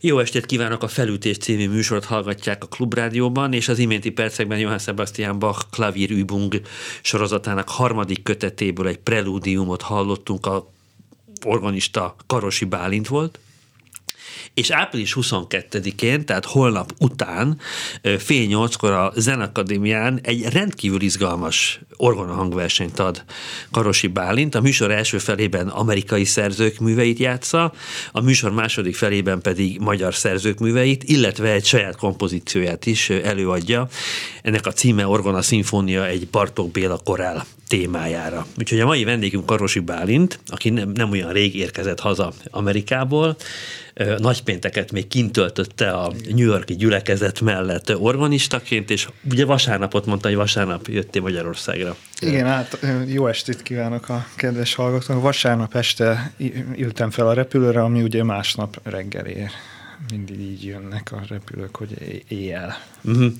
Jó estét kívánok, a Felütés című műsort hallgatják a Klubrádióban, és az iménti percekben Johann Sebastian Bach Übung sorozatának harmadik kötetéből egy prelúdiumot hallottunk, a organista Karosi Bálint volt, és április 22-én, tehát holnap után, fél nyolckor a Zenakadémián egy rendkívül izgalmas orgona hangversenyt ad Karosi Bálint. A műsor első felében amerikai szerzők műveit játsza, a műsor második felében pedig magyar szerzők műveit, illetve egy saját kompozícióját is előadja. Ennek a címe Orgona Szimfónia egy Bartók Béla korál témájára. Úgyhogy a mai vendégünk Karosi Bálint, aki nem, nem olyan rég érkezett haza Amerikából, nagypénteket még kint töltötte a New Yorki gyülekezet mellett organistaként, és ugye vasárnapot mondta, hogy vasárnap jöttél Magyarországra. Igen, hát jó estét kívánok a kedves hallgatók. Vasárnap este ültem fel a repülőre, ami ugye másnap reggel ér. Mindig így jönnek a repülők, hogy éjjel. Uh-huh.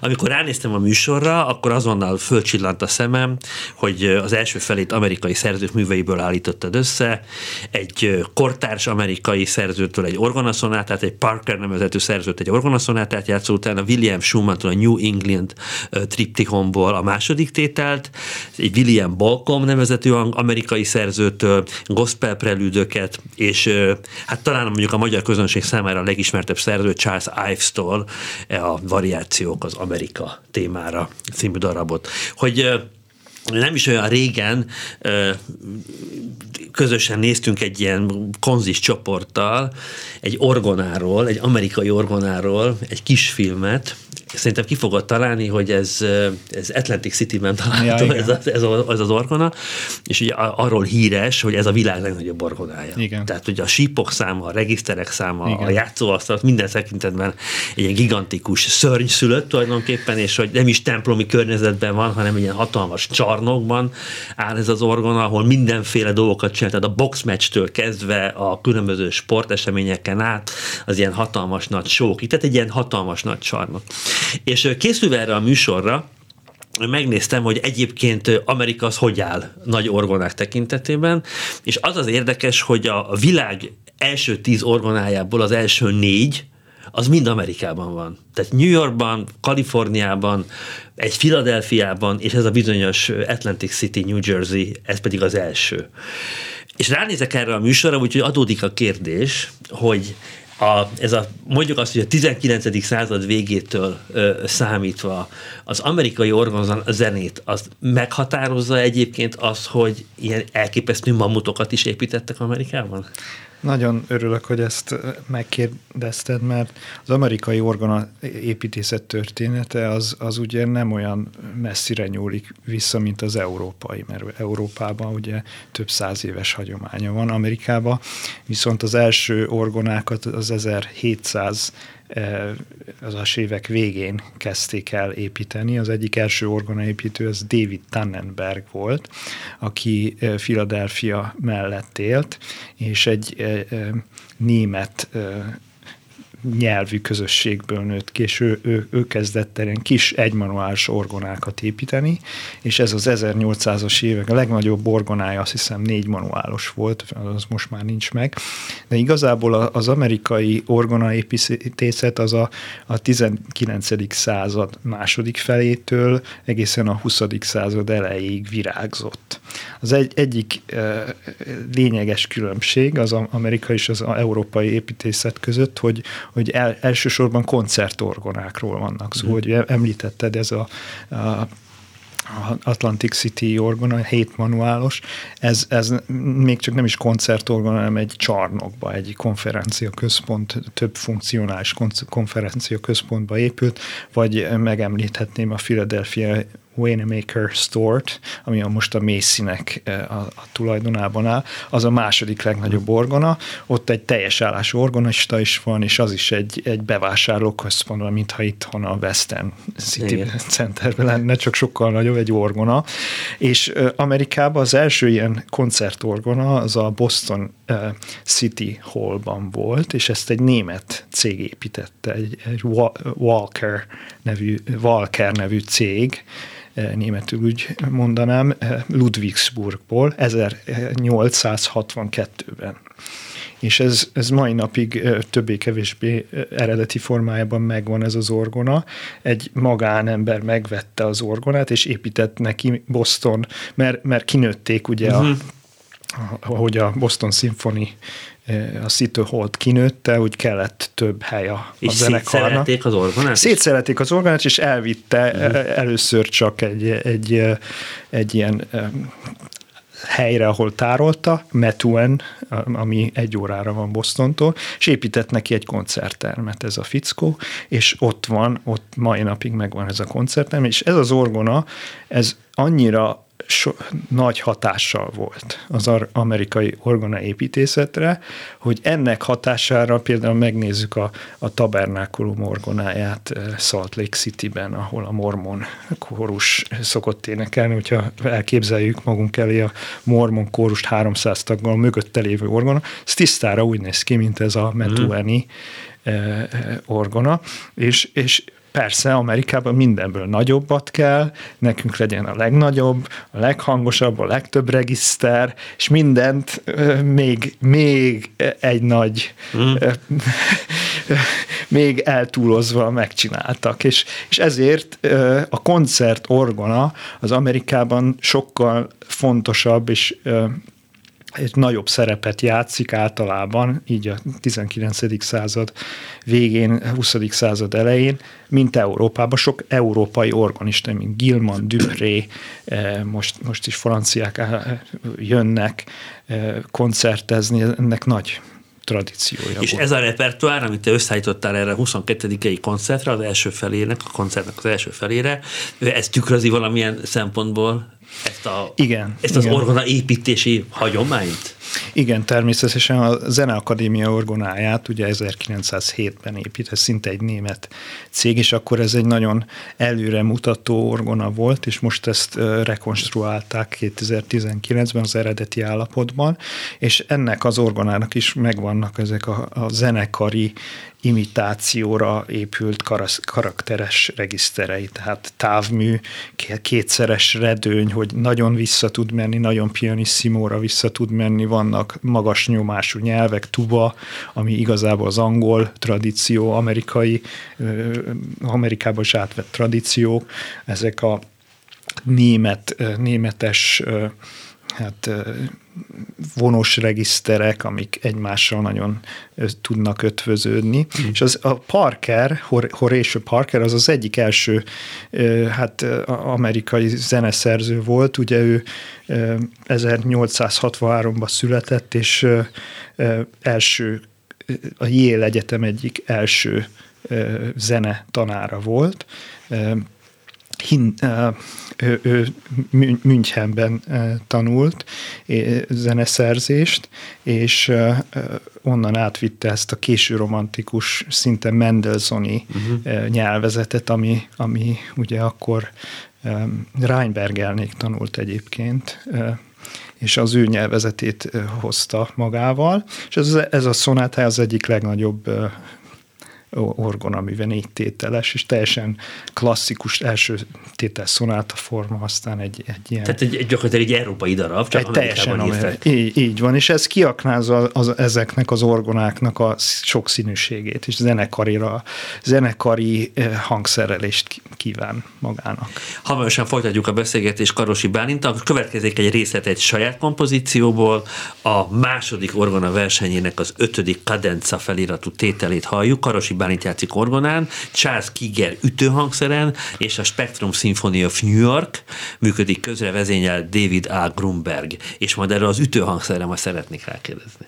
Amikor ránéztem a műsorra, akkor azonnal fölcsillant a szemem, hogy az első felét amerikai szerzők műveiből állítottad össze, egy kortárs amerikai szerzőtől egy orgonaszonátát, egy Parker nevezetű szerzőt egy orgonaszonátát játszó, utána William Schumann-tól a New England triptychonból a második tételt, egy William Balcom nevezetű amerikai szerzőtől gospel prelűdöket, és hát talán mondjuk a magyar közönség számára a legismertebb szerző Charles Ives-tól a variációk az Amerika témára című darabot. Hogy nem is olyan régen közösen néztünk egy ilyen konzis csoporttal egy orgonáról, egy amerikai orgonáról, egy kisfilmet, szerintem ki fogod találni, hogy ez, ez Atlantic City-ben található, ja, ez, ez, az, az orgona, és ugye arról híres, hogy ez a világ legnagyobb orgonája. Igen. Tehát ugye a sípok száma, a regiszterek száma, igen. a játszóasztalat minden tekintetben egy ilyen gigantikus szörny szülött tulajdonképpen, és hogy nem is templomi környezetben van, hanem egy ilyen hatalmas csarnokban áll ez az orgona, ahol mindenféle dolgokat csinál, tehát a boxmatch-től kezdve a különböző sporteseményeken át, az ilyen hatalmas nagy sók, tehát egy ilyen hatalmas nagy csarnok. És készülve erre a műsorra, megnéztem, hogy egyébként Amerika az hogy áll nagy orgonák tekintetében, és az az érdekes, hogy a világ első tíz orgonájából az első négy, az mind Amerikában van. Tehát New Yorkban, Kaliforniában, egy Philadelphiában, és ez a bizonyos Atlantic City, New Jersey, ez pedig az első. És ránézek erre a műsorra, úgyhogy adódik a kérdés, hogy a, ez a, mondjuk azt, hogy a 19. század végétől ö, számítva az amerikai orgazon zenét az meghatározza egyébként az, hogy ilyen elképesztő mamutokat is építettek Amerikában? Nagyon örülök, hogy ezt megkérdezted, mert az amerikai orgona építészet története az, az ugye nem olyan messzire nyúlik vissza, mint az európai, mert Európában ugye több száz éves hagyománya van, Amerikában viszont az első orgonákat az 1700 az évek végén kezdték el építeni. Az egyik első orgonaépítő az David Tannenberg volt, aki Philadelphia mellett élt, és egy német nyelvű közösségből nőtt ki, és ő, ő, ő kezdett ilyen kis egymanuális orgonákat építeni, és ez az 1800-as évek a legnagyobb orgonája azt hiszem négy manuálos volt, az most már nincs meg, de igazából az amerikai orgonaépítészet az a, a 19. század második felétől egészen a 20. század elejéig virágzott. Az egy, egyik e, lényeges különbség az amerikai és az európai építészet között, hogy, hogy el, elsősorban koncertorgonákról vannak szó, mm. hogy említetted ez a, a Atlantic City orgona, 7 manuálos, ez, ez még csak nem is koncertorgona, hanem egy csarnokba, egy konferencia központ, több funkcionális konferencia központba épült, vagy megemlíthetném a Philadelphia Waymaker Store-t, ami a most a Macynek eh, a, a tulajdonában áll, az a második legnagyobb orgona. Ott egy teljes állás orgonista is van, és az is egy, egy bevásárlóközpont, mintha itthon a Western City Igen. Centerben lenne, csak sokkal nagyobb egy orgona. És Amerikában az első ilyen koncertorgona az a Boston City Hallban volt, és ezt egy német cég építette, egy, egy Walker nevű, Walker nevű cég, németül úgy mondanám, Ludwigsburgból 1862-ben. És ez, ez mai napig többé-kevésbé eredeti formájában megvan ez az orgona. Egy magánember megvette az orgonát, és épített neki Boston, mert, mert kinőtték ugye uh-huh. a mhm ahogy a Boston Symphony a City Hall kinőtte, hogy kellett több hely a, és a zenekarnak. És az orgonát? Szétszereték az orgonát, és elvitte uh-huh. először csak egy, egy, egy ilyen helyre, ahol tárolta, Metuen, ami egy órára van Bostontól, és épített neki egy koncerttermet ez a fickó, és ott van, ott mai napig megvan ez a koncertterm, és ez az orgona, ez annyira so, nagy hatással volt az amerikai orgona építészetre, hogy ennek hatására például megnézzük a, a tabernákulum orgonáját eh, Salt Lake City-ben, ahol a mormon kórus szokott énekelni, hogyha elképzeljük magunk elé a mormon kórust 300 taggal mögötte lévő orgona, ez tisztára úgy néz ki, mint ez a metueni mm. orgona, és, és Persze, Amerikában mindenből nagyobbat kell, nekünk legyen a legnagyobb, a leghangosabb, a legtöbb regiszter, és mindent még, még egy nagy, mm. még eltúlozva megcsináltak. És, és ezért a koncert orgona az Amerikában sokkal fontosabb és egy nagyobb szerepet játszik általában, így a 19. század végén, 20. század elején, mint Európában. Sok európai organista, mint Gilman, Dupré, eh, most, most is franciák eh, jönnek eh, koncertezni, ennek nagy tradíciója És volt. ez a repertoár, amit te összeállítottál erre a 22. koncertre, az első felének, a koncertnek az első felére, ez tükrözi valamilyen szempontból ezt, a, igen, ezt igen. az orgona építési hagyományt? Igen, természetesen a Zeneakadémia orgonáját ugye 1907-ben épít, ez szinte egy német cég, és akkor ez egy nagyon előre mutató orgona volt, és most ezt rekonstruálták 2019-ben az eredeti állapotban, és ennek az orgonának is megvannak ezek a, a zenekari imitációra épült karakteres regiszterei, tehát távmű, kétszeres redőny, hogy nagyon vissza tud menni, nagyon pianissimóra vissza tud menni, vannak magas nyomású nyelvek, tuba, ami igazából az angol tradíció, amerikai, Amerikában is átvett tradíciók, ezek a német, németes hát vonos regiszterek, amik egymással nagyon tudnak ötvöződni. Mm. És az a Parker, Horatio Parker, az az egyik első hát amerikai zeneszerző volt, ugye ő 1863-ban született, és első a Yale Egyetem egyik első zene tanára volt, hin, ő, ő Münchenben tanult zeneszerzést, és onnan átvitte ezt a késő romantikus, szinte Mendelssohni uh-huh. nyelvezetet, ami, ami ugye akkor Reinbergelnék tanult egyébként, és az ő nyelvezetét hozta magával, és ez, ez a szonátája az egyik legnagyobb orgon, amiben négy tételes, és teljesen klasszikus első tétel szonáta forma, aztán egy, egy ilyen... Tehát egy, egy gyakorlatilag egy európai darab, csak egy teljesen írták. Így, így van, és ez kiaknázza az, ezeknek az orgonáknak a sokszínűségét, és zenekarira, zenekari eh, hangszerelést kíván magának. Hamarosan folytatjuk a beszélgetést Karosi Bálintal, következik egy részlet egy saját kompozícióból, a második orgona versenyének az ötödik kadenca feliratú tételét halljuk, Karosi Bálint játszik orgonán, Charles Kiger ütőhangszeren, és a Spectrum Symphony of New York működik közre vezényel David A. Grunberg. És majd erről az ütőhangszerre majd szeretnék rákérdezni.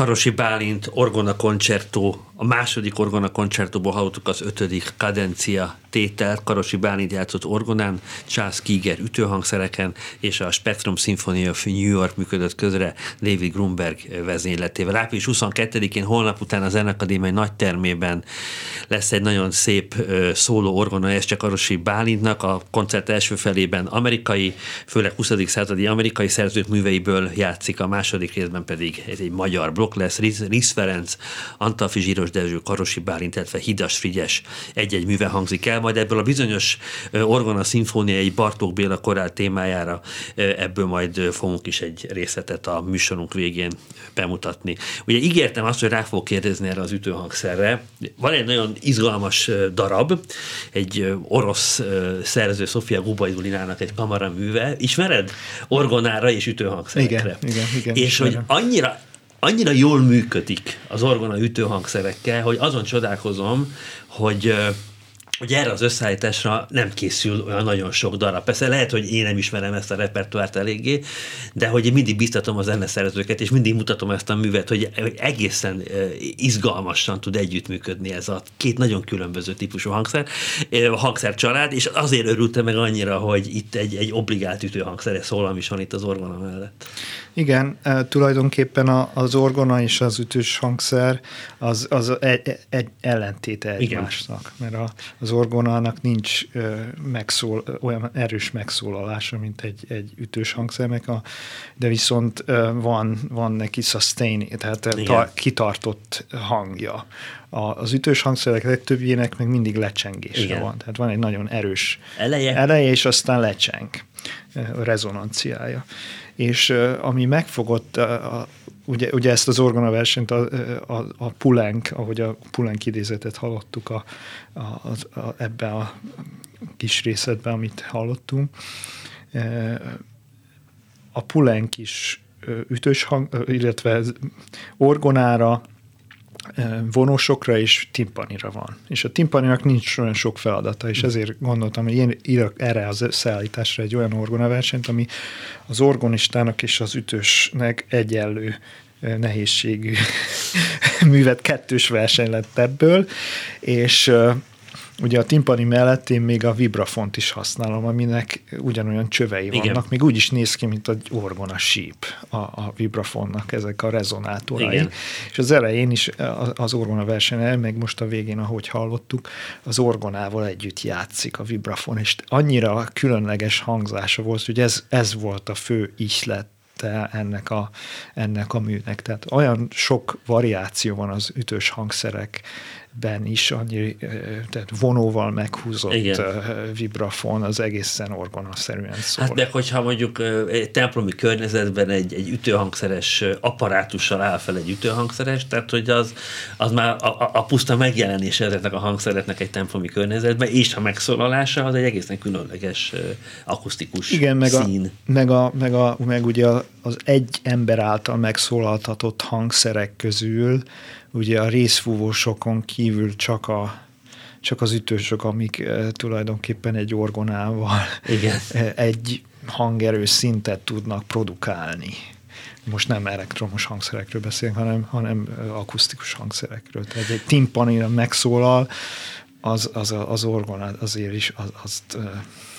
Karosi Bálint Orgona Concerto, a második Orgona Concertóból hallottuk az ötödik kadencia tételt, Karosi Bálint játszott orgonán, Charles Kiger ütőhangszereken, és a Spectrum Symphony of New York működött közre David Grunberg vezényletével. Április 22-én holnap után az Zenakadémiai nagy termében lesz egy nagyon szép szóló orgona csak Karosi Bálintnak, a koncert első felében amerikai, főleg 20. századi amerikai szerzők műveiből játszik, a második részben pedig ez egy magyar blokk lesz, Risz Ferenc, Antalfi Zsíros Dezső, Karosi Bálint, illetve Hidas Frigyes egy-egy műve hangzik el, majd ebből a bizonyos orgona szimfónia egy Bartók Béla korál témájára ebből majd fogunk is egy részletet a műsorunk végén bemutatni. Ugye ígértem azt, hogy rá fogok kérdezni erre az ütőhangszerre. Van egy nagyon izgalmas darab, egy orosz szerző, Sofia Gubaidulinának egy kamaraműve. Ismered? Orgonára és ütőhangszerekre. Igen, igen, igen. És hogy annyira annyira jól működik az orgona ütőhangszerekkel, hogy azon csodálkozom, hogy hogy erre az összeállításra nem készül olyan nagyon sok darab. Persze lehet, hogy én nem ismerem ezt a repertoárt eléggé, de hogy én mindig biztatom az zeneszerzőket, és mindig mutatom ezt a művet, hogy, egészen izgalmasan tud együttműködni ez a két nagyon különböző típusú hangszer, hangszer család, és azért örültem meg annyira, hogy itt egy, egy obligált ütőhangszeres szólam is van itt az orgona mellett. Igen, tulajdonképpen az orgona és az ütős hangszer az, az egy, egy ellentéte egymásnak, Igen. mert az orgonának nincs megszól, olyan erős megszólalása, mint egy, egy ütős hangszernek, a, de viszont van, van neki sustain, tehát ta, kitartott hangja. A, az ütős hangszerek legtöbbjének meg mindig lecsengésre Igen. van, tehát van egy nagyon erős eleje, eleje és aztán lecseng rezonanciája és ami megfogott, a, ugye, ugye ezt az orgona versenyt a, a, a Pulenk, ahogy a Pulenk idézetet hallottuk a, a, a, a, ebbe a kis részletben, amit hallottunk, a Pulenk is ütős hang, illetve orgonára vonósokra és timpanira van. És a timpaninak nincs olyan sok feladata, és ezért gondoltam, hogy én írok erre az összeállításra egy olyan orgonaversenyt, ami az orgonistának és az ütősnek egyenlő nehézségű művet, kettős verseny lett ebből, és Ugye a timpani mellett én még a vibrafont is használom, aminek ugyanolyan csövei Igen. vannak, még úgy is néz ki, mint egy orgona síp a, a vibrafonnak, ezek a rezonátorai. Igen. És az elején is az orgona versenyen, meg most a végén, ahogy hallottuk, az orgonával együtt játszik a vibrafon, és annyira különleges hangzása volt, hogy ez, ez volt a fő ihlet ennek a, ennek a műnek. Tehát olyan sok variáció van az ütős hangszerek ben is annyi, tehát vonóval meghúzott Igen. vibrafon az egészen orgonaszerűen szól. Hát de hogyha mondjuk egy templomi környezetben egy, egy ütőhangszeres apparátussal áll fel egy ütőhangszeres, tehát hogy az, az már a, a, a puszta megjelenése ezeknek a hangszereknek egy templomi környezetben, és a megszólalása az egy egészen különleges akusztikus Igen, meg szín. A, meg, a, meg, a, meg ugye az egy ember által megszólaltatott hangszerek közül ugye a részfúvósokon kívül csak a csak az ütősök, amik e, tulajdonképpen egy orgonával Igen. E, egy hangerős szintet tudnak produkálni. Most nem elektromos hangszerekről beszélünk, hanem, hanem akusztikus hangszerekről. Tehát egy timpanira megszólal, az, az, az orgon azért is az, azt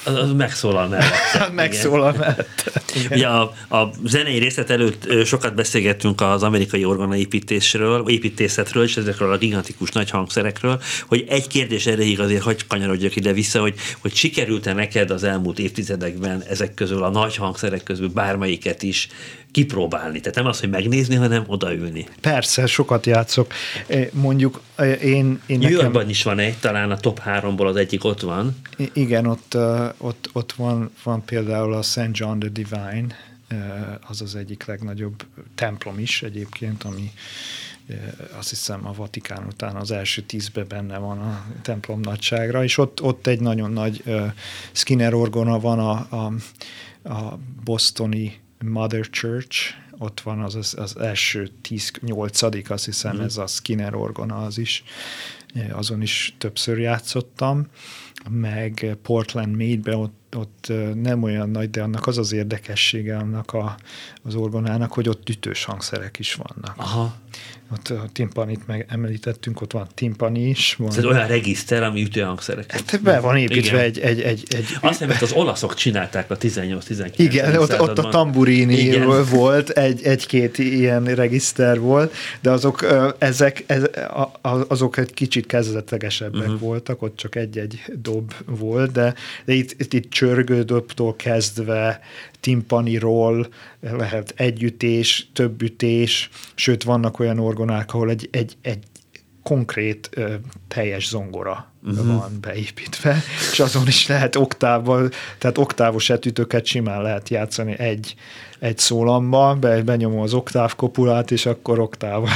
az, megszólal mellett. megszólal mellett. Ugye a, a zenei részlet előtt sokat beszélgettünk az amerikai orgonaépítésről, építészetről, és ezekről a gigantikus nagy hangszerekről, hogy egy kérdés erejéig azért hagy kanyarodjak ide-vissza, hogy, hogy sikerült-e neked az elmúlt évtizedekben ezek közül, a nagy hangszerek közül bármelyiket is kipróbálni. Tehát nem az, hogy megnézni, hanem odaülni. Persze, sokat játszok. Mondjuk én... én New Yorkban is van egy, talán a top háromból az egyik ott van. Igen, ott, ott, ott van, van például a St. John the Divine, az az egyik legnagyobb templom is egyébként, ami azt hiszem a Vatikán után az első tízbe benne van a templom nagyságra, és ott, ott egy nagyon nagy Skinner orgona van a, a, a bostoni Mother Church, ott van az, az, az első 10-8. azt hiszem, mm. ez a Skinner orgona az is, azon is többször játszottam, meg Portland Maidbe ott ott, ott nem olyan nagy, de annak az az érdekessége annak a, az orgonának, hogy ott ütős hangszerek is vannak. Aha. Ott a timpanit meg említettünk, ott van timpani is. Van. Ez olyan regiszter, ami ütőhangszereket. Hát be van építve egy, egy, egy, egy... Azt hiszem, az olaszok csinálták a 18-19 Igen, ott, ott a tamburini volt, egy, egy-két ilyen regiszter volt, de azok, ezek, ez, azok egy kicsit kezdetlegesebbek uh-huh. voltak, ott csak egy-egy dob volt, de, de itt, itt, itt csörgődöptől kezdve timpaniról, lehet együtés, többütés, sőt vannak olyan orgonák, ahol egy, egy, egy konkrét ö, teljes zongora uh-huh. van beépítve, és azon is lehet oktávval, tehát oktávos etütőket simán lehet játszani egy, egy szólamba, be, benyomom az oktáv kopulát, és akkor oktávval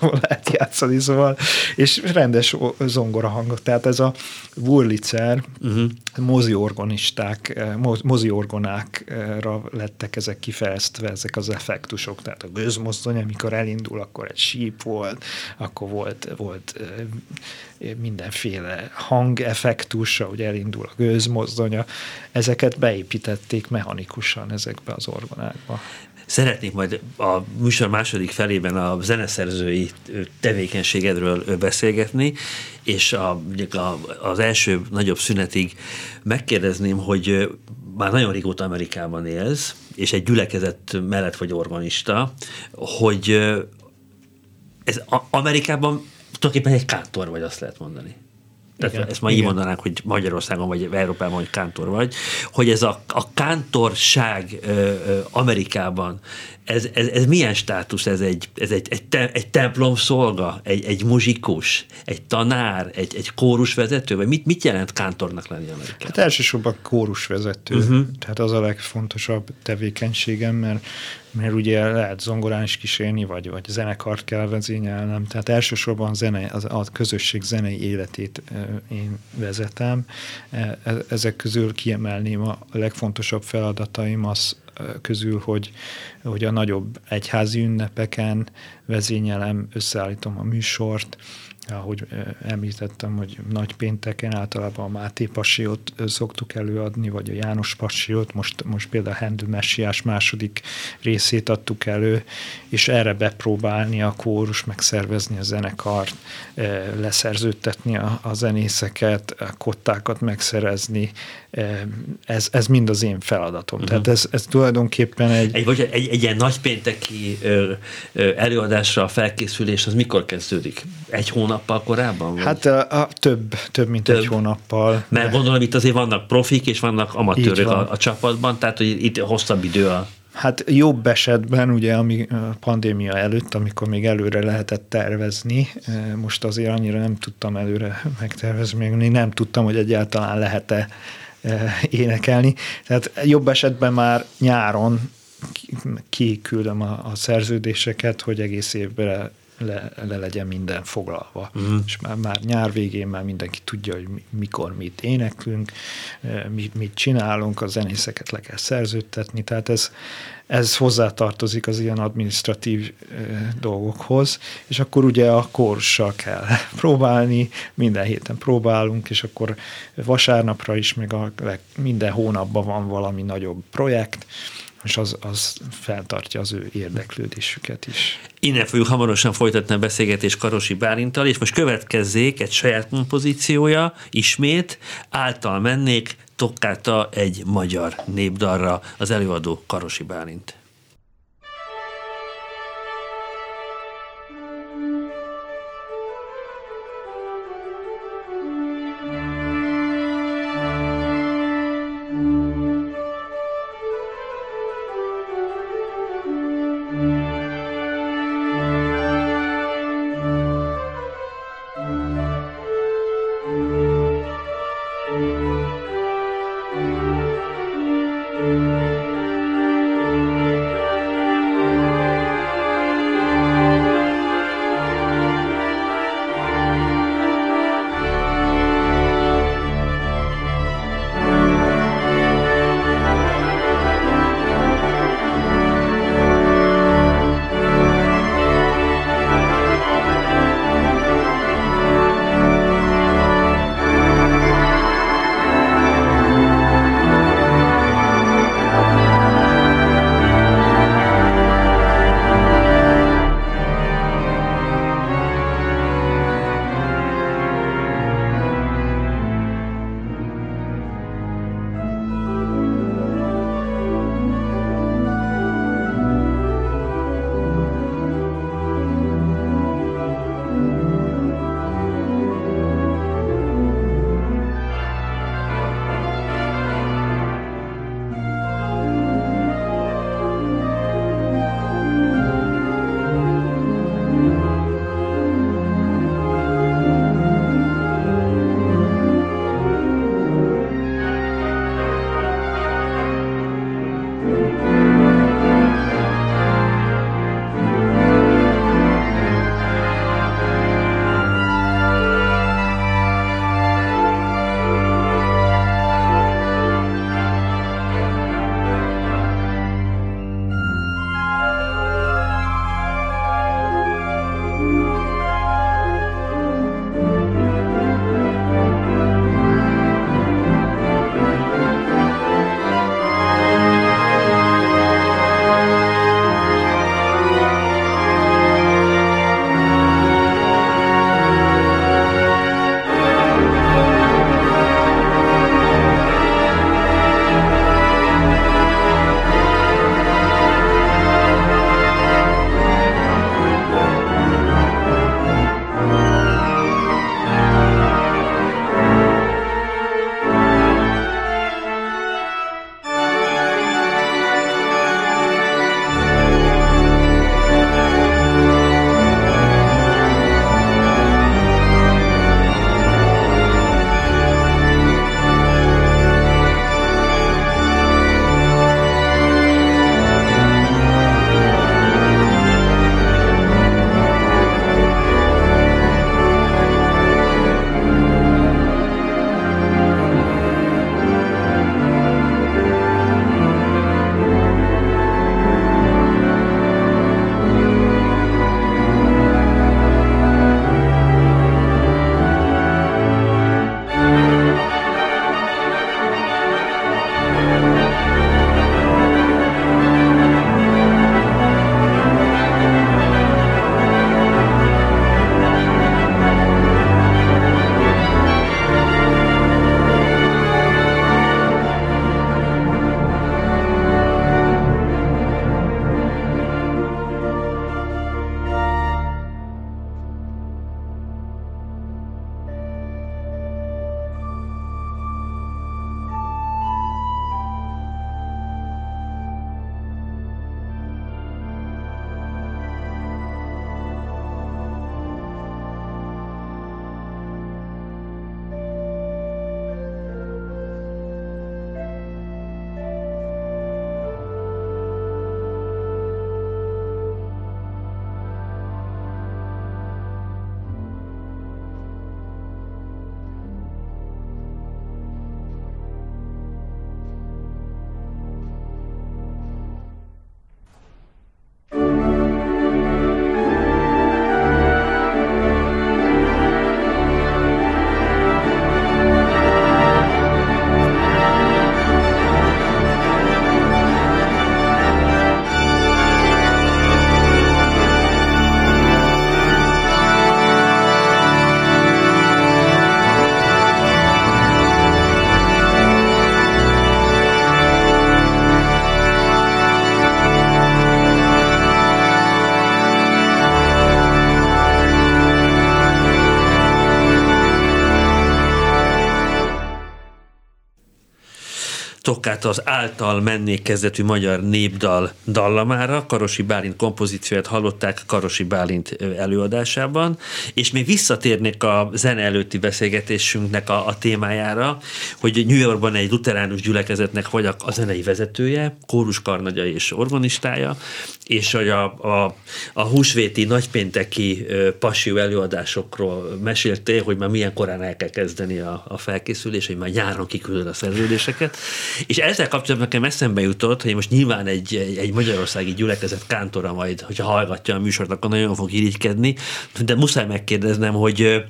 lehet játszani, szóval, és rendes zongorahangot. Tehát ez a Wurlitzer, uh-huh. moziorgonisták, moziorgonákra lettek ezek kifejeztve, ezek az effektusok. Tehát a gőzmozdony, amikor elindul, akkor egy síp volt, akkor volt, volt mindenféle hangeffektus, ahogy elindul a gőzmozdonya. Ezeket beépítették mechanikusan ezekbe az orgonákba. Szeretnék majd a műsor második felében a zeneszerzői tevékenységedről beszélgetni, és a, a, az első nagyobb szünetig megkérdezném, hogy már nagyon régóta Amerikában élsz, és egy gyülekezet mellett vagy organista, hogy ez Amerikában tulajdonképpen egy kántor vagy, azt lehet mondani. Tehát igen, ezt ma így mondanánk, hogy Magyarországon vagy Európában, hogy kántor vagy, hogy ez a, a kántorság ö, ö, Amerikában, ez, ez, ez milyen státusz? Ez egy, ez egy, egy, te, egy templom szolga, egy, egy muzsikus, egy tanár, egy, egy kórusvezető, vagy mit, mit jelent kántornak lenni Amerikában? Hát elsősorban kórusvezető, uh-huh. tehát az a legfontosabb tevékenységem, mert mert ugye lehet zongorán is kísérni, vagy, vagy zenekart kell vezényelnem. Tehát elsősorban zene, az, a közösség zenei életét én vezetem. E, e, ezek közül kiemelném a legfontosabb feladataim az közül, hogy, hogy a nagyobb egyházi ünnepeken vezényelem, összeállítom a műsort, ahogy említettem, hogy nagy pénteken általában a Máté Passiót szoktuk előadni, vagy a János Passiót, most, most például a Hendő Messiás második részét adtuk elő, és erre bepróbálni a kórus, megszervezni a zenekart, leszerződtetni a, a zenészeket, a kottákat megszerezni, ez, ez mind az én feladatom. Uh-huh. Tehát ez, ez tulajdonképpen egy... Egy, vagy egy, egy ilyen nagypénteki ö, ö, előadásra a felkészülés az mikor kezdődik? Egy hónappal korábban? Vagy? Hát a, a, több, több, mint több. egy hónappal. Mert de... gondolom itt azért vannak profik és vannak amatőrök a, a csapatban, tehát hogy itt hosszabb idő a Hát jobb esetben, ugye ami a pandémia előtt, amikor még előre lehetett tervezni, most azért annyira nem tudtam előre megtervezni, nem tudtam, hogy egyáltalán lehet-e énekelni. Tehát jobb esetben már nyáron kiküldöm a, a szerződéseket, hogy egész évben le, le legyen minden foglalva. Uh-huh. És már, már nyár végén már mindenki tudja, hogy mikor mit éneklünk, mit, mit csinálunk, a zenészeket le kell szerződtetni, tehát ez, ez hozzátartozik az ilyen administratív dolgokhoz, és akkor ugye a korssal kell próbálni, minden héten próbálunk, és akkor vasárnapra is, meg a, minden hónapban van valami nagyobb projekt, és az, az feltartja az ő érdeklődésüket is. Innen fogjuk hamarosan folytatni a beszélgetést Karosi Bálintal, és most következzék egy saját kompozíciója, ismét, által mennék, tokkáta egy magyar népdalra az előadó Karosi Bálint. Tokkát az által mennék kezdetű magyar népdal dallamára, Karosi Bálint kompozícióját hallották Karosi Bálint előadásában, és még visszatérnék a zene előtti beszélgetésünknek a, a témájára, hogy New Yorkban egy luteránus gyülekezetnek vagyok a zenei vezetője, kórus karnagya és organistája, és hogy a, a, a húsvéti nagypénteki pasió előadásokról meséltél, hogy már milyen korán el kell kezdeni a, a felkészülés, hogy már nyáron kiküldöd a szerződéseket. És ezzel kapcsolatban nekem eszembe jutott, hogy most nyilván egy, egy, magyarországi gyülekezet kántora majd, hogyha hallgatja a műsort, akkor nagyon fog irigykedni, de muszáj megkérdeznem, hogy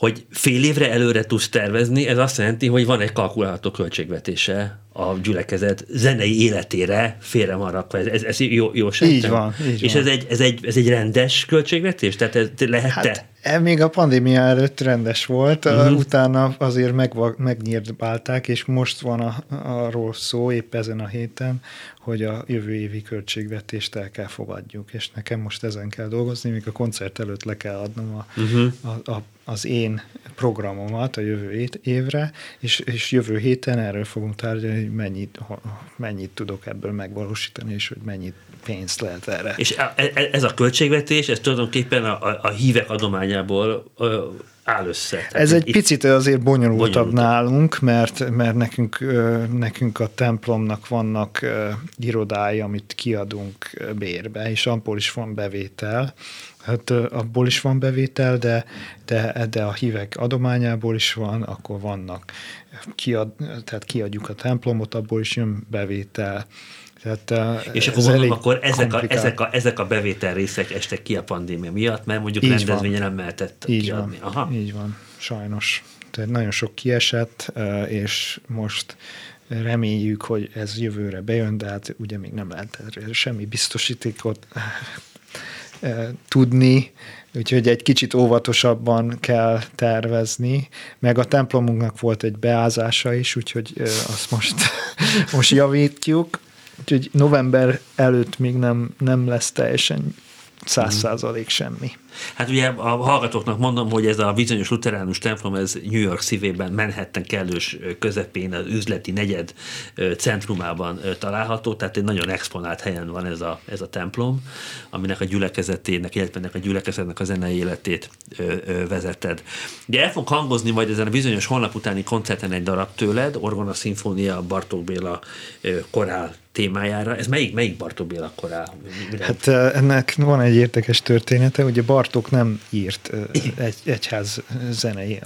hogy fél évre előre tudsz tervezni, ez azt jelenti, hogy van egy kalkulálható költségvetése a gyülekezet zenei életére félre maradva. Ez, ez, ez jó, jó sem? Így van. Így És van. Ez, egy, ez, egy, ez egy rendes költségvetés? Tehát ez lehet hát, e, még a pandémia előtt rendes volt, uh-huh. utána azért meg, megnyírbálták, és most van a, arról szó épp ezen a héten, hogy a jövő évi költségvetést el kell fogadjuk, és nekem most ezen kell dolgozni, még a koncert előtt le kell adnom a, uh-huh. a, a, az én programomat a jövő évre, és, és jövő héten erről fogunk tárgyalni, hogy mennyit, mennyit tudok ebből megvalósítani, és hogy mennyit pénzt lehet erre. És e, e, ez a költségvetés, ez tulajdonképpen a, a, a hívek adományából áll össze. Tehát Ez egy picit azért bonyolultabb, bonyolultabb nálunk, mert, mert nekünk, nekünk a templomnak vannak irodái, amit kiadunk bérbe, és abból is van bevétel. Hát abból is van bevétel, de, de, de a hívek adományából is van, akkor vannak, kiad, tehát kiadjuk a templomot, abból is jön bevétel. Tehát, és akkor mondom, akkor ezek a, ezek, a, ezek a bevétel részek estek ki a pandémia miatt, mert mondjuk így rendezvénye nem mehetett így kiadni. Van, Aha. Így van, sajnos. Tehát nagyon sok kiesett, és most reméljük, hogy ez jövőre bejön, de hát ugye még nem lehet semmi biztosítékot tudni, úgyhogy egy kicsit óvatosabban kell tervezni, meg a templomunknak volt egy beázása is, úgyhogy azt most, most javítjuk, úgyhogy november előtt még nem, nem lesz teljesen száz százalék semmi. Hát ugye a hallgatóknak mondom, hogy ez a bizonyos luteránus templom, ez New York szívében, Manhattan kellős közepén, az üzleti negyed centrumában található, tehát egy nagyon exponált helyen van ez a, ez a templom, aminek a gyülekezetének, illetve ennek a gyülekezetnek a zenei életét vezeted. Ugye el fog hangozni majd ezen a bizonyos honlap utáni koncerten egy darab tőled, Orgona Szimfónia, Bartók Béla korál témájára. Ez melyik, melyik Bartók Béla? Mire? Hát ennek van egy érdekes története, ugye Bartók nem írt egy, egyház zenei,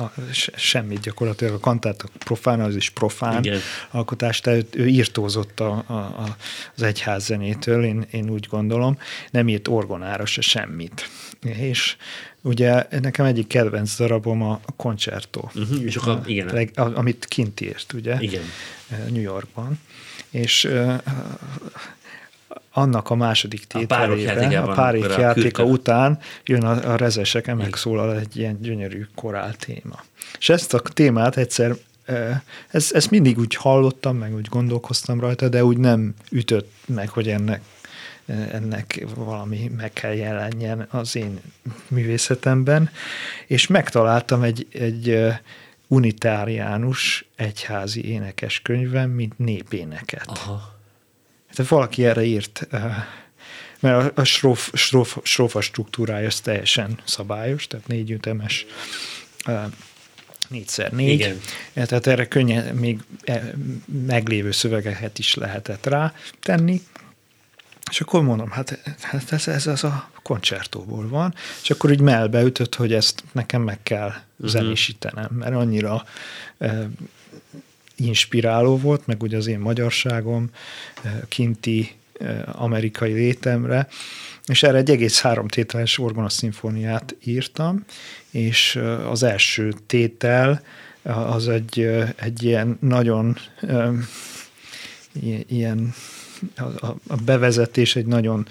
semmit gyakorlatilag. A kantátok profán, az is profán Igen. alkotás, tehát ő írtózott a, a, a, az egyház zenétől, én, én úgy gondolom. Nem írt orgonára se semmit. És ugye nekem egyik kedvenc darabom a koncertó. Uh-huh, és akkor, igen. amit kint írt, ugye? Igen. New Yorkban. És annak a második tételére, a párok játéka a után jön a, a rezeseken, megszólal egy ilyen gyönyörű korál téma. És ezt a témát egyszer, ezt, ezt mindig úgy hallottam, meg úgy gondolkoztam rajta, de úgy nem ütött meg, hogy ennek ennek valami meg kell jelenjen az én művészetemben, és megtaláltam egy, egy unitáriánus egyházi énekes könyvem, mint népéneket. Aha tehát valaki erre írt, eh, mert a stróf, stróf, strófa struktúrája az teljesen szabályos, tehát négy ütemes, eh, négyszer négy. Igen. Eh, tehát erre könnyen még meglévő szövegeket is lehetett rá tenni. És akkor mondom, hát, hát ez, ez az a koncertóból van, és akkor így melbeütött, hogy ezt nekem meg kell uh-huh. zenésítenem, mert annyira inspiráló volt, meg ugye az én magyarságom, eh, kinti eh, amerikai létemre, és erre egy egész három tételes orgonaszimfóniát írtam, és az első tétel az egy, egy ilyen nagyon ilyen a bevezetés egy nagyon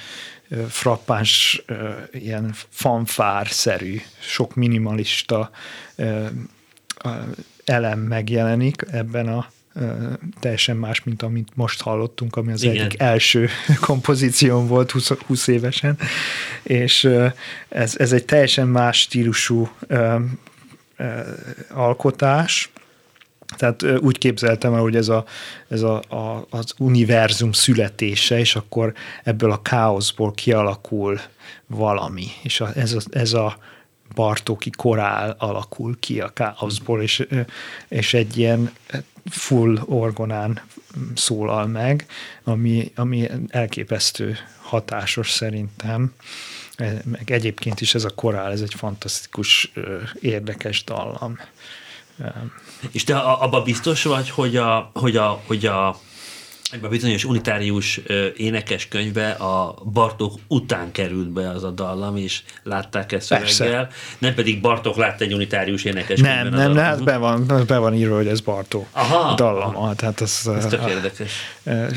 frappáns, ilyen fanfár-szerű, sok minimalista elem megjelenik ebben a teljesen más, mint amit most hallottunk, ami az Igen. egyik első kompozícióm volt 20, 20 évesen, és ez, ez egy teljesen más stílusú alkotás, Tehát úgy képzeltem el, hogy ez, a, ez a, a, az univerzum születése, és akkor ebből a káoszból kialakul valami, és a, ez, a, ez a Bartóki korál alakul ki a káoszból, és, és egy ilyen full orgonán szólal meg, ami, ami elképesztő hatásos szerintem. Meg egyébként is ez a korál, ez egy fantasztikus, érdekes dallam. És te abban biztos vagy, hogy a, hogy a, hogy a Ebben a bizonyos unitárius énekes könyvbe a Bartók után került be az a dallam, és látták ezt szöveggel. Nem pedig Bartók látta egy unitárius énekes Nem, nem, nem, hát be van, be van írva, hogy ez Bartók aha, dallam. Aha. Tehát az, ez tök érdekes.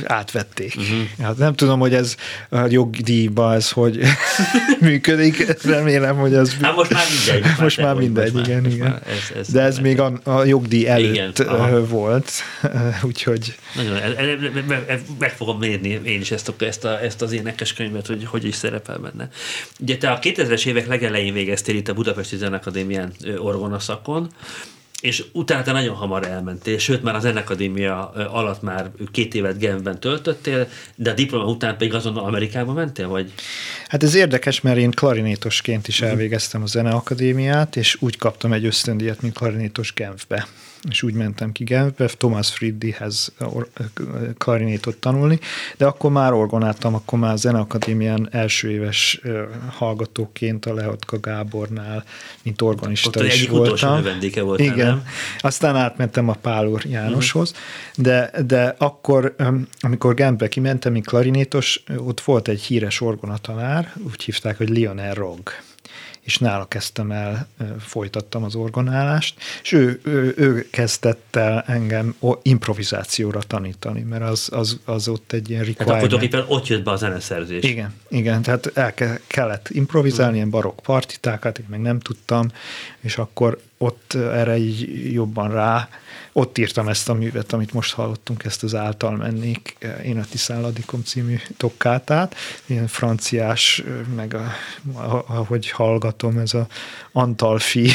Átvették. Uh-huh. Hát nem tudom, hogy ez a jogdíjba ez hogy működik. Remélem, hogy ez... Hát most már mindegy. Most, most már mindegy, most igen, már, igen. Már ez, ez De ez még a, a jogdíj előtt igen, volt, úgyhogy... Nagyon, meg fogom mérni én is ezt, a, ezt, a, ezt az énekes könyvet, hogy hogy is szerepel benne. Ugye te a 2000-es évek legelején végeztél itt a Budapesti Zenekadémián orgona szakon, és utána te nagyon hamar elmentél, sőt már az Zenekadémia alatt már két évet Genfben töltöttél, de a diploma után pedig azonnal Amerikába mentél, vagy? Hát ez érdekes, mert én klarinétosként is mhm. elvégeztem a Zeneakadémiát, és úgy kaptam egy ösztöndíjat, mint klarinétos Genfbe és úgy mentem ki Genfbe, Thomas Friedlihez klarinétot tanulni, de akkor már orgonáltam, akkor már a Zeneakadémián első éves hallgatóként a Lehotka Gábornál, mint organista Ott is voltam. vendége volt. Igen. Nem? Aztán átmentem a Pál úr Jánoshoz, uh-huh. de, de akkor, amikor Genfbe kimentem, mint klarinétos, ott volt egy híres orgonatanár, úgy hívták, hogy Lionel Rogg és nála kezdtem el, folytattam az orgonálást, és ő, ő, ő kezdett el engem improvizációra tanítani, mert az, az, az ott egy ilyen requirement. Tehát akkor ott jött be a zeneszerzés. Igen, igen, tehát el kellett improvizálni, ilyen barokk partitákat, én meg nem tudtam, és akkor ott erre így jobban rá. Ott írtam ezt a művet, amit most hallottunk, ezt az által mennék, én a Tiszánladikom című tokkátát, ilyen franciás, meg a, ahogy hallgatom, ez a Antalfi,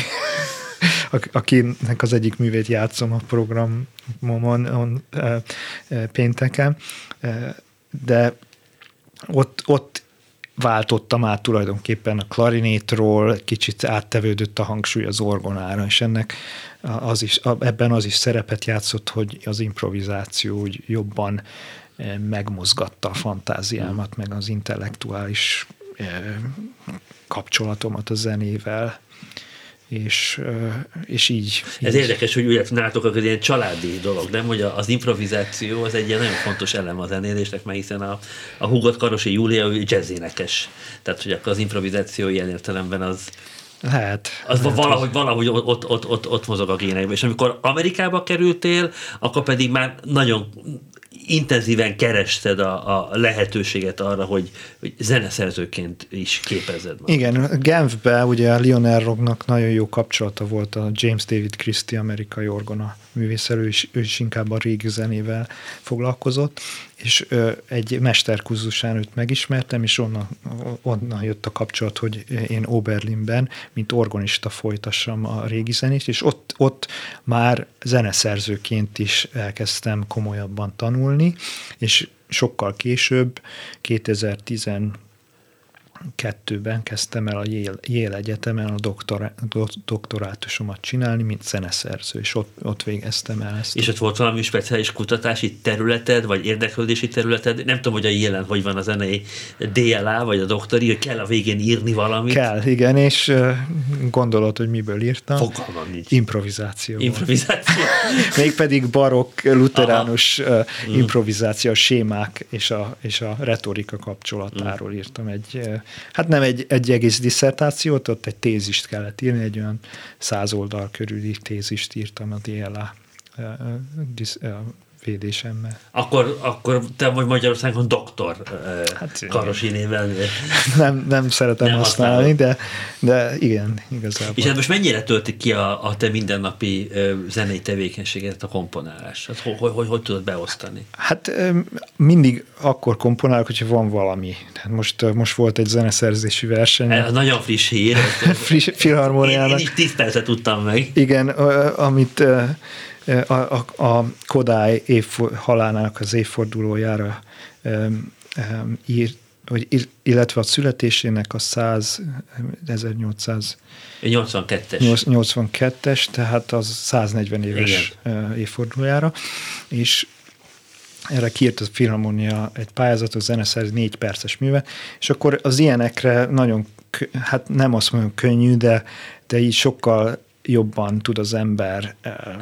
akinek az egyik művét játszom a programomon on, e, e, pénteken, e, de ott, ott váltottam át tulajdonképpen a klarinétról, kicsit áttevődött a hangsúly az orgonára, és ennek az is, ebben az is szerepet játszott, hogy az improvizáció úgy jobban eh, megmozgatta a fantáziámat, meg az intellektuális eh, kapcsolatomat a zenével és, és így. Ez így. érdekes, hogy ugye nálatok az ilyen családi dolog, nem? Hogy az improvizáció az egy ilyen nagyon fontos elem a zenélésnek, mert hiszen a, a húgot Karosi Júlia ő jazzénekes. Tehát, hogy az improvizáció ilyen értelemben az, lehet. Az lehet, valahogy, az... valahogy ott, ott, ott, ott, ott mozog a génekben. És amikor Amerikába kerültél, akkor pedig már nagyon intenzíven kerested a, a lehetőséget arra, hogy, hogy zeneszerzőként is képezed magad. Igen, Genfbe ugye a Lionel Rognak nagyon jó kapcsolata volt a James David Christie amerikai orgona művészelő, és ő is inkább a régi zenével foglalkozott, és ö, egy mesterkurzusán őt megismertem, és onnan, onnan jött a kapcsolat, hogy én Oberlinben, mint organista folytassam a régi zenét, és ott, ott már zeneszerzőként is elkezdtem komolyabban tanulni, és sokkal később, 2010 kettőben kezdtem el a Yale, Yale Egyetemen a doktorá, doktorátusomat csinálni, mint zeneszerző, és ott, ott végeztem el ezt. És ott volt valami speciális kutatási területed, vagy érdeklődési területed? Nem tudom, hogy a Yale-en hogy van a zenei DLA, vagy a doktori, hogy kell a végén írni valamit? Kell, igen, és gondolod, hogy miből írtam? Fogalmam nincs. Improvizáció. Improvizáció. Mégpedig barokk, luteránus Aha. improvizáció, a sémák és a, és a retorika kapcsolatáról írtam egy hát nem egy, egy egész diszertációt, ott egy tézist kellett írni, egy olyan száz oldal körüli tézist írtam a DLA védésemmel. Akkor, akkor te vagy Magyarországon doktor hát, Karosi néven. Nem, nem szeretem nem használni, de, de igen, igazából. És hát most mennyire töltik ki a, a te mindennapi zenei tevékenységet a komponálás? Hát, hogy, hogy, hogy, hogy tudod beosztani? Hát mindig akkor komponálok, hogyha van valami. Hát most, most volt egy zeneszerzési verseny. Ez nagyon friss hír. friss filharmoniának. Én, én is tíz percet tudtam meg. Igen, amit a, a, a Kodály évfor, halálának az évfordulójára um, um, írt, hogy, illetve a születésének a 100, 1800 82-es. 82-es, tehát az 140 éves Igen. évfordulójára, és erre kiírt a Filharmonia egy pályázatot, zeneszerz négy perces műve, és akkor az ilyenekre nagyon, hát nem azt mondom könnyű, de, de így sokkal jobban tud az ember.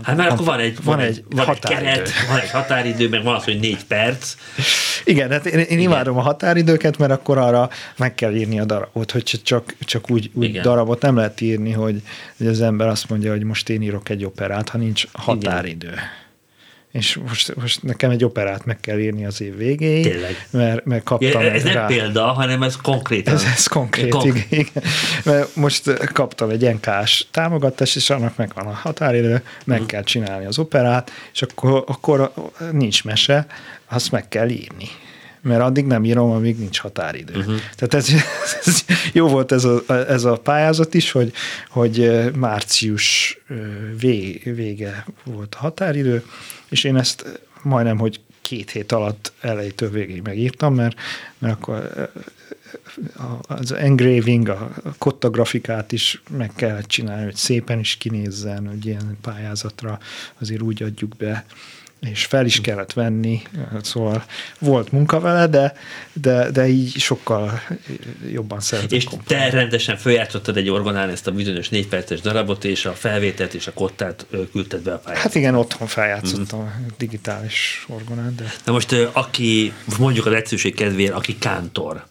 Hát mert akkor van egy, van, van egy, van határidő. egy keret, van egy határidő, meg van az, hogy négy perc. Igen, hát én, én imádom a határidőket, mert akkor arra meg kell írni a darabot, hogy csak, csak úgy, úgy darabot nem lehet írni, hogy, hogy az ember azt mondja, hogy most én írok egy operát, ha nincs határidő. Igen és most, most nekem egy operát meg kell írni az év végéig, Tényleg. Mert, mert kaptam ja, Ez nem rá... példa, hanem ez konkrét. Ez, ez konkrét, Konk- igen. Mert most kaptam egy NK-s támogatást, és annak meg van a határidő, meg mm. kell csinálni az operát, és akkor, akkor nincs mese, azt meg kell írni mert addig nem írom, amíg nincs határidő. Uh-huh. Tehát ez, ez, jó volt ez a, ez a pályázat is, hogy, hogy március vége volt a határidő, és én ezt majdnem, hogy két hét alatt elejétől végig megírtam, mert, mert akkor az engraving, a kottagrafikát is meg kellett csinálni, hogy szépen is kinézzen, hogy ilyen pályázatra azért úgy adjuk be, és fel is kellett venni, szóval volt munka vele, de, de, de így sokkal jobban szeretett És komponálni. te rendesen feljátszottad egy orgonán ezt a bizonyos négy perces darabot, és a felvételt és a kottát küldted be a pályára. Hát igen, otthon feljátszottam mm. a digitális orgonát. De... Na most aki, mondjuk az egyszerűség kedvéért, aki kántor,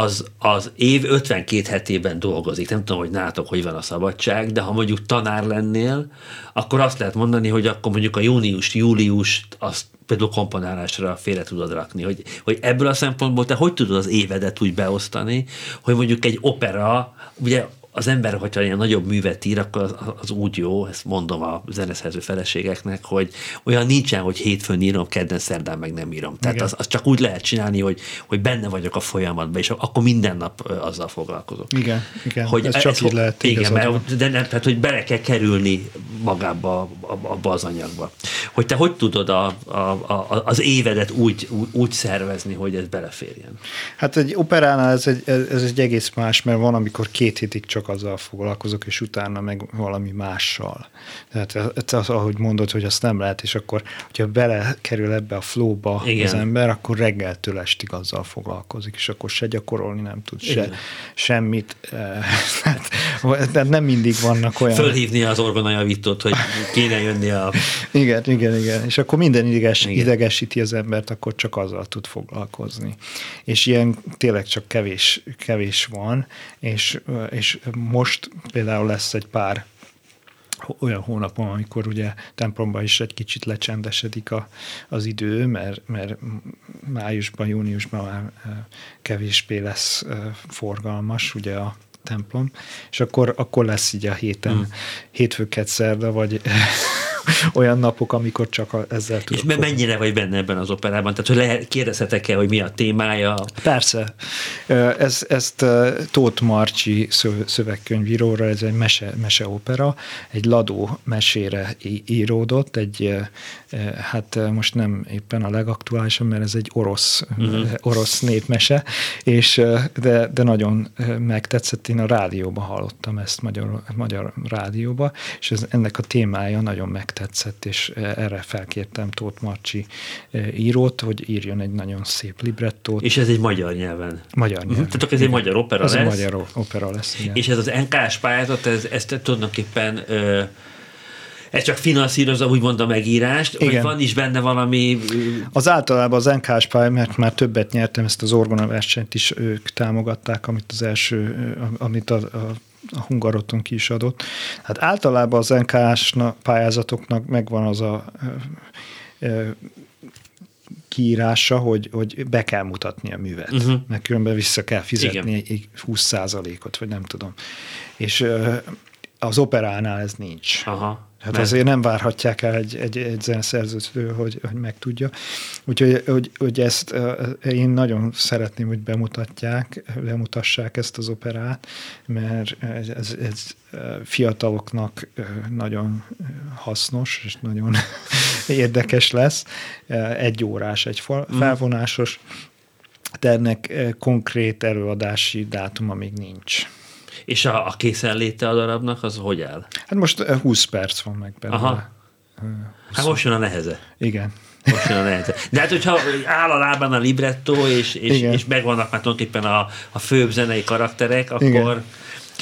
az, az év 52 hetében dolgozik. Nem tudom, hogy nátok hogy van a szabadság, de ha mondjuk tanár lennél, akkor azt lehet mondani, hogy akkor mondjuk a június, július azt például komponálásra félre tudod rakni, hogy, hogy ebből a szempontból te hogy tudod az évedet úgy beosztani, hogy mondjuk egy opera, ugye az ember, hogyha ilyen nagyobb művet ír, akkor az, az úgy jó, ezt mondom a zeneszerző feleségeknek, hogy olyan nincsen, hogy hétfőn írom, kedden, szerdán meg nem írom. Tehát az, az, csak úgy lehet csinálni, hogy, hogy benne vagyok a folyamatban, és akkor minden nap azzal foglalkozok. Igen, igen, hogy ez, ez csak ez, így lehet. Igen, mert, de nem, tehát hogy bele kell kerülni magába, abba az anyagba. Hogy te hogy tudod a, a, a, az évedet úgy, úgy, úgy szervezni, hogy ez beleférjen? Hát egy operánál ez egy, ez egy egész más, mert van, amikor két hétig csak azzal foglalkozok, és utána meg valami mással. Tehát az, ahogy mondod, hogy azt nem lehet, és akkor, hogyha belekerül ebbe a flóba Igen. az ember, akkor reggeltől estig azzal foglalkozik, és akkor se gyakorolni nem tud, se Igen. semmit. Tehát nem mindig vannak olyan... Fölhívni az orgonajavítót, hogy kéne jönni a... Igen, igen, igen. És akkor minden ideges, igen. idegesíti az embert, akkor csak azzal tud foglalkozni. És ilyen tényleg csak kevés, kevés van, és, és most például lesz egy pár olyan hónapon, amikor ugye templomban is egy kicsit lecsendesedik a, az idő, mert, mert májusban, júniusban már kevésbé lesz forgalmas ugye a templom, és akkor, akkor lesz így a héten, hmm. hétfőket szerda, vagy olyan napok, amikor csak ezzel tudok. És mennyire vagy benne ebben az operában? Tehát, hogy lehet, kérdezhetek-e, hogy mi a témája? Persze. Ez, ezt Tóth Marcsi szövegkönyvíróra, ez egy mese, meseopera, egy ladó mesére íródott, egy, hát most nem éppen a legaktuálisabb, mert ez egy orosz, uh-huh. orosz népmese, és de, de nagyon megtetszett, én a rádióban hallottam ezt, magyar, magyar rádióba, és ez, ennek a témája nagyon megtetszett tetszett, és erre felkértem Tóth Marcsi e, írót, hogy írjon egy nagyon szép librettót. És ez egy magyar nyelven? Magyar nyelven. Uh-huh. Tehát ez egy magyar opera ez lesz? Ez egy magyar opera lesz, igen. És ez az NK-s pályázat, ez, ez tulajdonképpen ö, ez csak finanszírozza úgymond a megírást, Igen. vagy van is benne valami... Az általában az NKS mert már többet nyertem, ezt az orgona versenyt is ők támogatták, amit az első, amit a, a a Hungaroton ki is adott. Hát általában az NKS pályázatoknak megvan az a kiírása, hogy, hogy be kell mutatni a művet, uh-huh. mert különben vissza kell fizetni Igen. egy 20% ot vagy nem tudom. És az operánál ez nincs. Aha. Hát Mert... azért nem várhatják el egy, egy, egy zeneszerzőtől, hogy, hogy megtudja. Úgyhogy hogy, hogy ezt én nagyon szeretném, hogy bemutatják, bemutassák ezt az operát, mert ez, ez, ez fiataloknak nagyon hasznos, és nagyon érdekes lesz. Egy órás, egy mhm. felvonásos, de ennek konkrét előadási dátuma még nincs. És a, a készenléte a darabnak, az hogy áll? Hát most 20 perc van meg benne. Aha. Hát most jön a neheze. Igen. Most jön a neheze. De hát, hogyha áll a lábán a libretto, és, és, és megvannak már tulajdonképpen a, a főbb zenei karakterek, akkor... Igen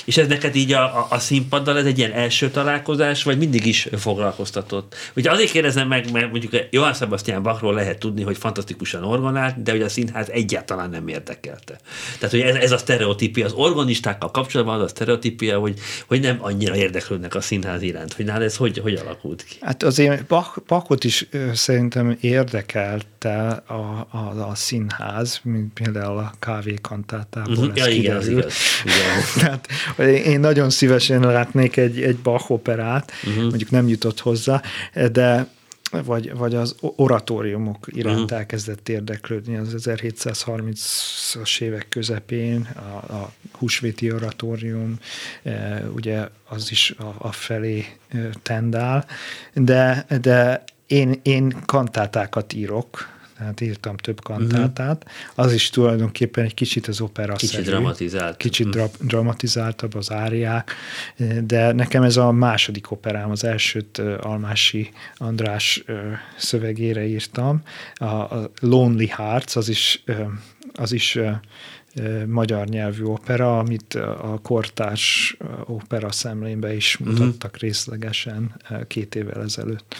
és ez neked így a, a, a színpaddal ez egy ilyen első találkozás, vagy mindig is foglalkoztatott? Ugye azért kérdezem meg, mert mondjuk Johann Sebastian Bachról lehet tudni, hogy fantasztikusan orgonált, de hogy a színház egyáltalán nem érdekelte. Tehát, hogy ez, ez a sztereotípia, az organistákkal kapcsolatban az a sztereotípia, hogy, hogy nem annyira érdeklődnek a színház iránt. Hogy nál ez hogy, hogy alakult ki? Hát azért Bach, Bachot is szerintem érdekelte a, a, a színház, mint például a kávékantátából. Uh-huh. Ja, igen, az igaz. Igen. Tehát én nagyon szívesen látnék egy, egy Bach operát, uh-huh. mondjuk nem jutott hozzá, de vagy, vagy az oratóriumok iránt uh-huh. elkezdett érdeklődni az 1730-as évek közepén, a, a húsvéti oratórium, e, ugye az is a, a felé e, tendál, de, de én, én kantátákat írok, tehát írtam több kantátát. Uh-huh. Az is tulajdonképpen egy kicsit az opera Kicsit dramatizált. Kicsit uh-huh. dra- dramatizáltabb az áriák, de nekem ez a második operám, az elsőt Almási András szövegére írtam. A, Lonely Hearts, az is, az is magyar nyelvű opera, amit a kortárs opera szemlénbe is mhm. mutattak uh-huh. részlegesen két évvel ezelőtt.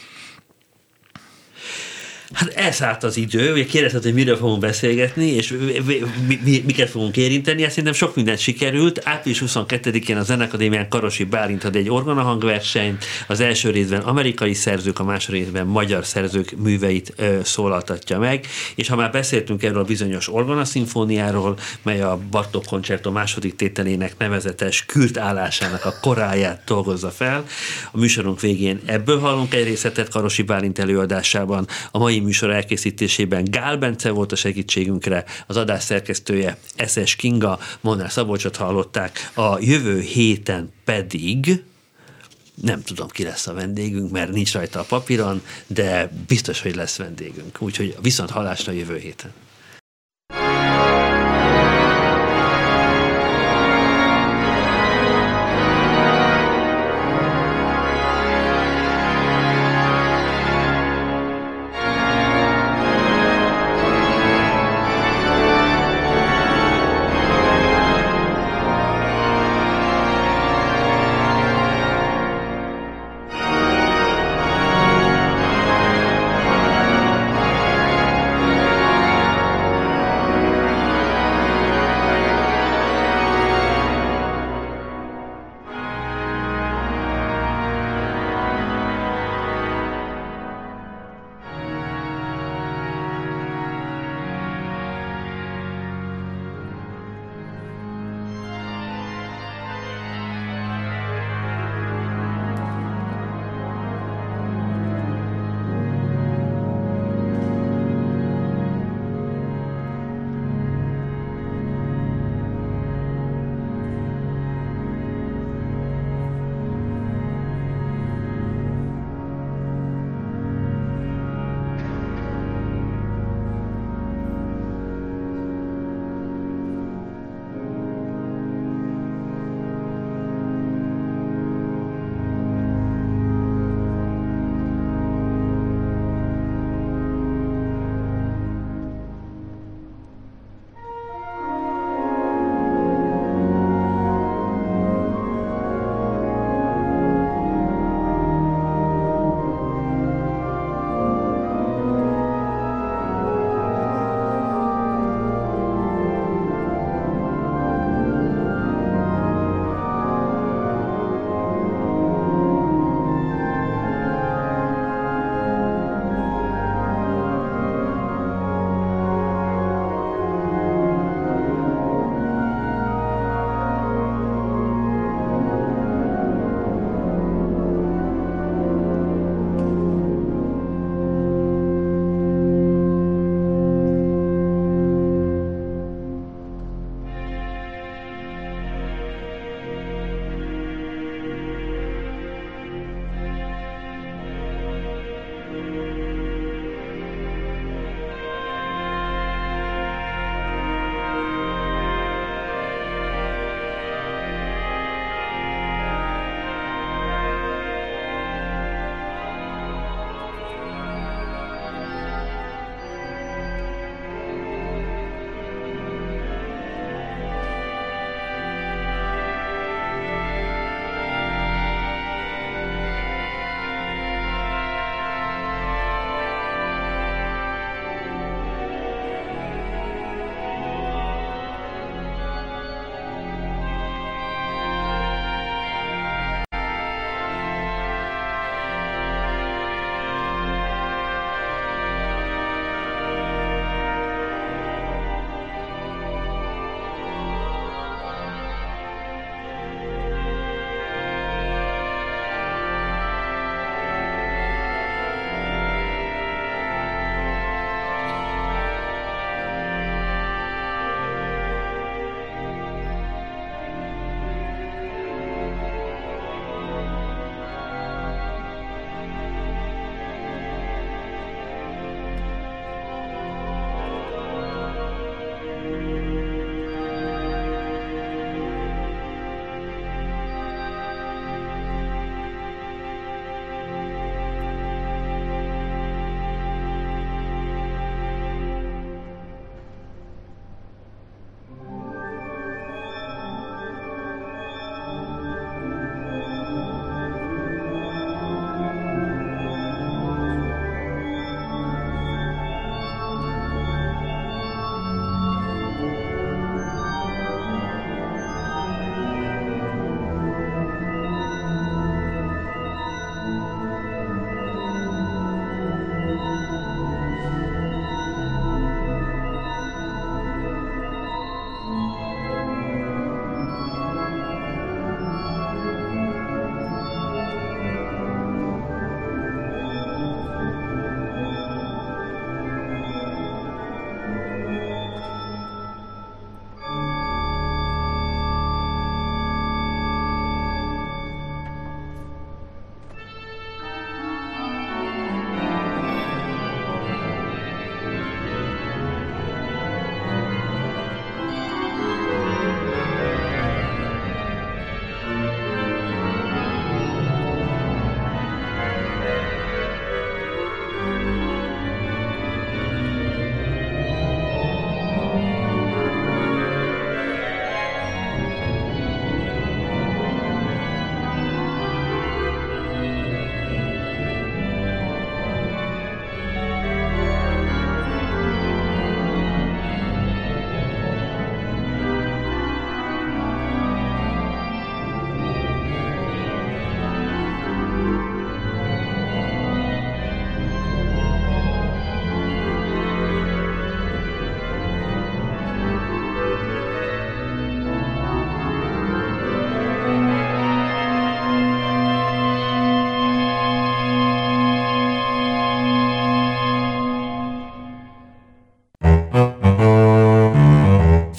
Hát elszállt az idő, ugye kérdezted, hogy miről fogunk beszélgetni, és mi, mi, miket fogunk érinteni, ezt szerintem sok mindent sikerült. Április 22-én a Zenekadémián Karosi Bálint ad egy orgonahangversenyt, az első részben amerikai szerzők, a második részben magyar szerzők műveit ö, szólaltatja meg, és ha már beszéltünk erről a bizonyos orgonaszimfóniáról, mely a Bartók koncertó második tételének nevezetes kürt állásának a koráját dolgozza fel, a műsorunk végén ebből hallunk egy részletet Karosi Bálint előadásában, a mai mai műsor elkészítésében Gál Bence volt a segítségünkre, az adás szerkesztője Eszes Kinga, Monár Szabolcsot hallották, a jövő héten pedig nem tudom, ki lesz a vendégünk, mert nincs rajta a papíron, de biztos, hogy lesz vendégünk. Úgyhogy viszont hallásra jövő héten.